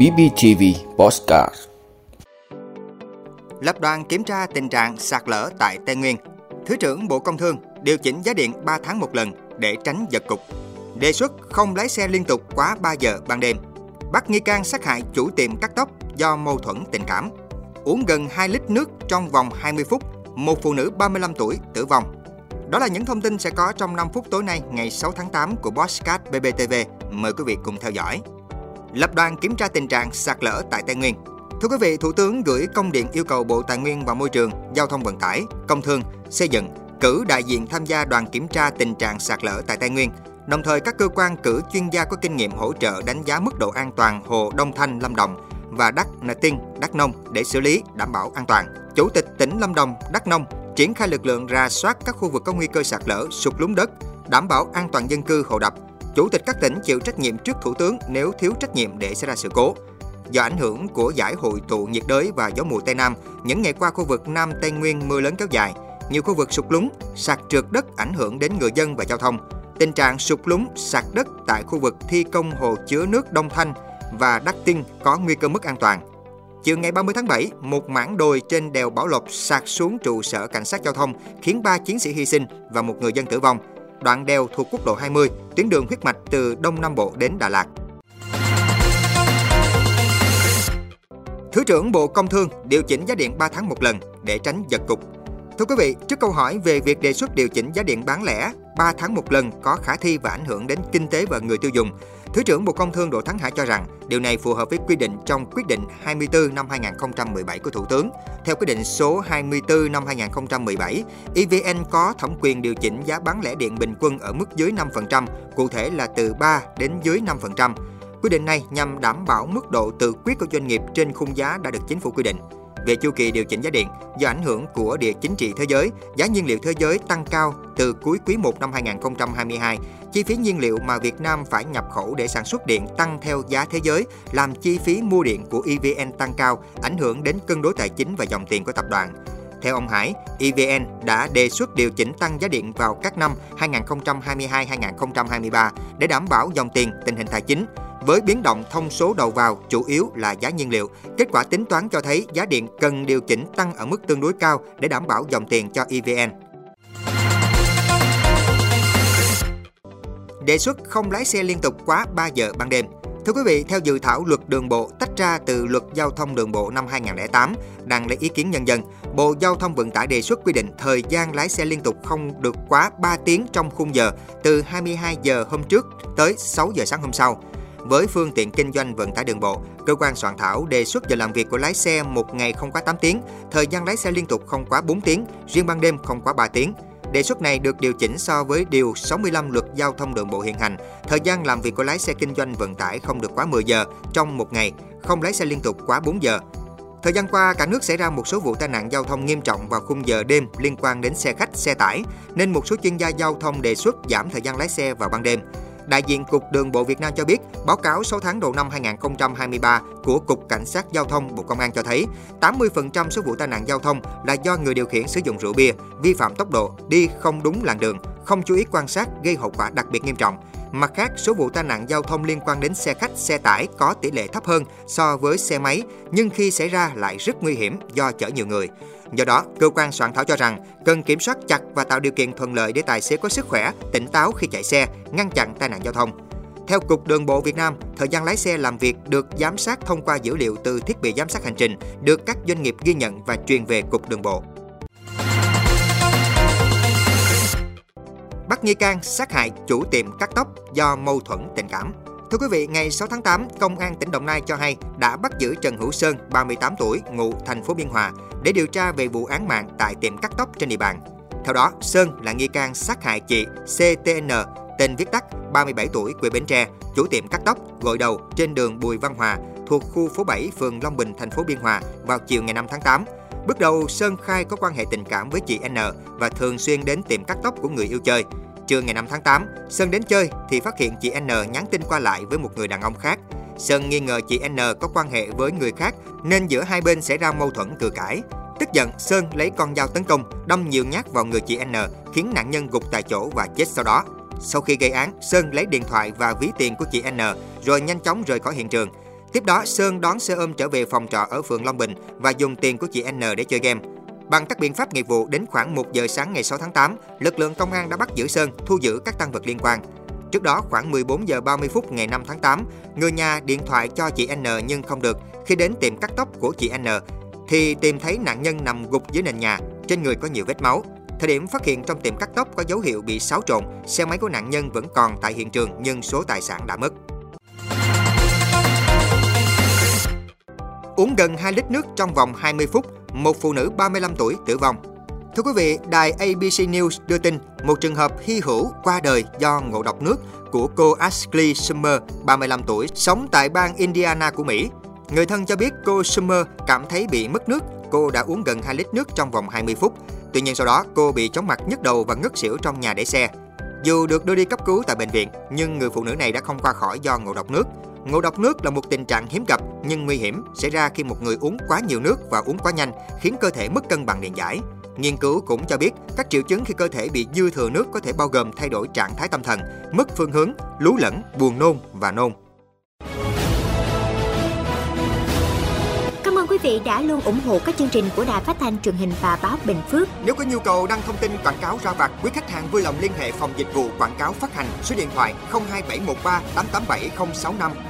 BBTV Postcard Lập đoàn kiểm tra tình trạng sạt lở tại Tây Nguyên. Thứ trưởng Bộ Công Thương điều chỉnh giá điện 3 tháng một lần để tránh giật cục. Đề xuất không lái xe liên tục quá 3 giờ ban đêm. Bắt nghi can sát hại chủ tiệm cắt tóc do mâu thuẫn tình cảm. Uống gần 2 lít nước trong vòng 20 phút, một phụ nữ 35 tuổi tử vong. Đó là những thông tin sẽ có trong 5 phút tối nay ngày 6 tháng 8 của Bosscat BBTV. Mời quý vị cùng theo dõi. Lập đoàn kiểm tra tình trạng sạt lở tại Tây Nguyên. Thưa quý vị, Thủ tướng gửi công điện yêu cầu Bộ Tài nguyên và Môi trường, Giao thông Vận tải, Công thương, Xây dựng cử đại diện tham gia đoàn kiểm tra tình trạng sạt lở tại Tây Nguyên. Đồng thời các cơ quan cử chuyên gia có kinh nghiệm hỗ trợ đánh giá mức độ an toàn hồ Đông Thanh, Lâm Đồng và Đắk Nà tiên Đắk Nông để xử lý đảm bảo an toàn. Chủ tịch tỉnh Lâm Đồng, Đắk Nông triển khai lực lượng ra soát các khu vực có nguy cơ sạt lở, sụt lún đất, đảm bảo an toàn dân cư hồ đập. Chủ tịch các tỉnh chịu trách nhiệm trước Thủ tướng nếu thiếu trách nhiệm để xảy ra sự cố. Do ảnh hưởng của giải hội tụ nhiệt đới và gió mùa Tây Nam, những ngày qua khu vực Nam Tây Nguyên mưa lớn kéo dài, nhiều khu vực sụt lún, sạt trượt đất ảnh hưởng đến người dân và giao thông. Tình trạng sụt lún, sạt đất tại khu vực thi công hồ chứa nước Đông Thanh và Đắc Tinh có nguy cơ mất an toàn. Chiều ngày 30 tháng 7, một mảng đồi trên đèo Bảo Lộc sạt xuống trụ sở cảnh sát giao thông, khiến 3 chiến sĩ hy sinh và một người dân tử vong. Đoạn đèo thuộc quốc lộ 20, tuyến đường huyết mạch từ Đông Nam Bộ đến Đà Lạt. Thứ trưởng Bộ Công Thương điều chỉnh giá điện 3 tháng một lần để tránh giật cục. Thưa quý vị, trước câu hỏi về việc đề xuất điều chỉnh giá điện bán lẻ 3 tháng một lần có khả thi và ảnh hưởng đến kinh tế và người tiêu dùng, Thứ trưởng Bộ Công Thương Đỗ Thắng Hải cho rằng điều này phù hợp với quy định trong quyết định 24 năm 2017 của Thủ tướng. Theo quyết định số 24 năm 2017, EVN có thẩm quyền điều chỉnh giá bán lẻ điện bình quân ở mức dưới 5%, cụ thể là từ 3 đến dưới 5%. Quyết định này nhằm đảm bảo mức độ tự quyết của doanh nghiệp trên khung giá đã được chính phủ quy định. Về chu kỳ điều chỉnh giá điện, do ảnh hưởng của địa chính trị thế giới, giá nhiên liệu thế giới tăng cao từ cuối quý 1 năm 2022, chi phí nhiên liệu mà Việt Nam phải nhập khẩu để sản xuất điện tăng theo giá thế giới, làm chi phí mua điện của EVN tăng cao, ảnh hưởng đến cân đối tài chính và dòng tiền của tập đoàn. Theo ông Hải, EVN đã đề xuất điều chỉnh tăng giá điện vào các năm 2022-2023 để đảm bảo dòng tiền, tình hình tài chính. Với biến động thông số đầu vào chủ yếu là giá nhiên liệu, kết quả tính toán cho thấy giá điện cần điều chỉnh tăng ở mức tương đối cao để đảm bảo dòng tiền cho EVN. Đề xuất không lái xe liên tục quá 3 giờ ban đêm. Thưa quý vị, theo dự thảo luật đường bộ tách ra từ luật giao thông đường bộ năm 2008 đang lấy ý kiến nhân dân, Bộ Giao thông Vận tải đề xuất quy định thời gian lái xe liên tục không được quá 3 tiếng trong khung giờ từ 22 giờ hôm trước tới 6 giờ sáng hôm sau. Với phương tiện kinh doanh vận tải đường bộ, cơ quan soạn thảo đề xuất giờ làm việc của lái xe một ngày không quá 8 tiếng, thời gian lái xe liên tục không quá 4 tiếng, riêng ban đêm không quá 3 tiếng. Đề xuất này được điều chỉnh so với Điều 65 Luật Giao thông đường bộ hiện hành. Thời gian làm việc của lái xe kinh doanh vận tải không được quá 10 giờ trong một ngày, không lái xe liên tục quá 4 giờ. Thời gian qua, cả nước xảy ra một số vụ tai nạn giao thông nghiêm trọng vào khung giờ đêm liên quan đến xe khách, xe tải, nên một số chuyên gia giao thông đề xuất giảm thời gian lái xe vào ban đêm. Đại diện Cục Đường bộ Việt Nam cho biết, báo cáo 6 tháng đầu năm 2023 của Cục Cảnh sát Giao thông Bộ Công an cho thấy, 80% số vụ tai nạn giao thông là do người điều khiển sử dụng rượu bia, vi phạm tốc độ, đi không đúng làn đường, không chú ý quan sát gây hậu quả đặc biệt nghiêm trọng. Mặt khác, số vụ tai nạn giao thông liên quan đến xe khách, xe tải có tỷ lệ thấp hơn so với xe máy, nhưng khi xảy ra lại rất nguy hiểm do chở nhiều người. Do đó, cơ quan soạn thảo cho rằng cần kiểm soát chặt và tạo điều kiện thuận lợi để tài xế có sức khỏe, tỉnh táo khi chạy xe, ngăn chặn tai nạn giao thông. Theo Cục Đường bộ Việt Nam, thời gian lái xe làm việc được giám sát thông qua dữ liệu từ thiết bị giám sát hành trình, được các doanh nghiệp ghi nhận và truyền về Cục Đường bộ. Bắt nghi can sát hại chủ tiệm cắt tóc do mâu thuẫn tình cảm. Thưa quý vị, ngày 6 tháng 8, Công an tỉnh Đồng Nai cho hay đã bắt giữ Trần Hữu Sơn, 38 tuổi, ngụ thành phố Biên Hòa, để điều tra về vụ án mạng tại tiệm cắt tóc trên địa bàn. Theo đó, Sơn là nghi can sát hại chị CTN, tên viết tắt, 37 tuổi, quê Bến Tre, chủ tiệm cắt tóc, gội đầu trên đường Bùi Văn Hòa, thuộc khu phố 7, phường Long Bình, thành phố Biên Hòa vào chiều ngày 5 tháng 8. Bước đầu, Sơn khai có quan hệ tình cảm với chị N và thường xuyên đến tiệm cắt tóc của người yêu chơi. Trưa ngày 5 tháng 8, Sơn đến chơi thì phát hiện chị N nhắn tin qua lại với một người đàn ông khác. Sơn nghi ngờ chị N có quan hệ với người khác nên giữa hai bên xảy ra mâu thuẫn cự cãi. Tức giận, Sơn lấy con dao tấn công, đâm nhiều nhát vào người chị N, khiến nạn nhân gục tại chỗ và chết sau đó. Sau khi gây án, Sơn lấy điện thoại và ví tiền của chị N, rồi nhanh chóng rời khỏi hiện trường. Tiếp đó, Sơn đón xe ôm trở về phòng trọ ở phường Long Bình và dùng tiền của chị N để chơi game. Bằng các biện pháp nghiệp vụ, đến khoảng 1 giờ sáng ngày 6 tháng 8, lực lượng công an đã bắt giữ Sơn, thu giữ các tăng vật liên quan. Trước đó, khoảng 14 giờ 30 phút ngày 5 tháng 8, người nhà điện thoại cho chị N nhưng không được. Khi đến tiệm cắt tóc của chị N, thì tìm thấy nạn nhân nằm gục dưới nền nhà, trên người có nhiều vết máu. Thời điểm phát hiện trong tiệm cắt tóc có dấu hiệu bị xáo trộn, xe máy của nạn nhân vẫn còn tại hiện trường nhưng số tài sản đã mất. Uống gần 2 lít nước trong vòng 20 phút, một phụ nữ 35 tuổi tử vong. Thưa quý vị, đài ABC News đưa tin một trường hợp hy hữu qua đời do ngộ độc nước của cô Ashley Summer, 35 tuổi, sống tại bang Indiana của Mỹ. Người thân cho biết cô Summer cảm thấy bị mất nước, cô đã uống gần 2 lít nước trong vòng 20 phút. Tuy nhiên sau đó cô bị chóng mặt nhức đầu và ngất xỉu trong nhà để xe. Dù được đưa đi cấp cứu tại bệnh viện, nhưng người phụ nữ này đã không qua khỏi do ngộ độc nước. Ngộ độc nước là một tình trạng hiếm gặp nhưng nguy hiểm xảy ra khi một người uống quá nhiều nước và uống quá nhanh, khiến cơ thể mất cân bằng điện giải. Nghiên cứu cũng cho biết các triệu chứng khi cơ thể bị dư thừa nước có thể bao gồm thay đổi trạng thái tâm thần, mất phương hướng, lú lẫn, buồn nôn và nôn. Cảm ơn quý vị đã luôn ủng hộ các chương trình của Đài Phát thanh truyền hình và báo Bình Phước. Nếu có nhu cầu đăng thông tin quảng cáo ra vặt, quý khách hàng vui lòng liên hệ phòng dịch vụ quảng cáo phát hành số điện thoại 02713 887065.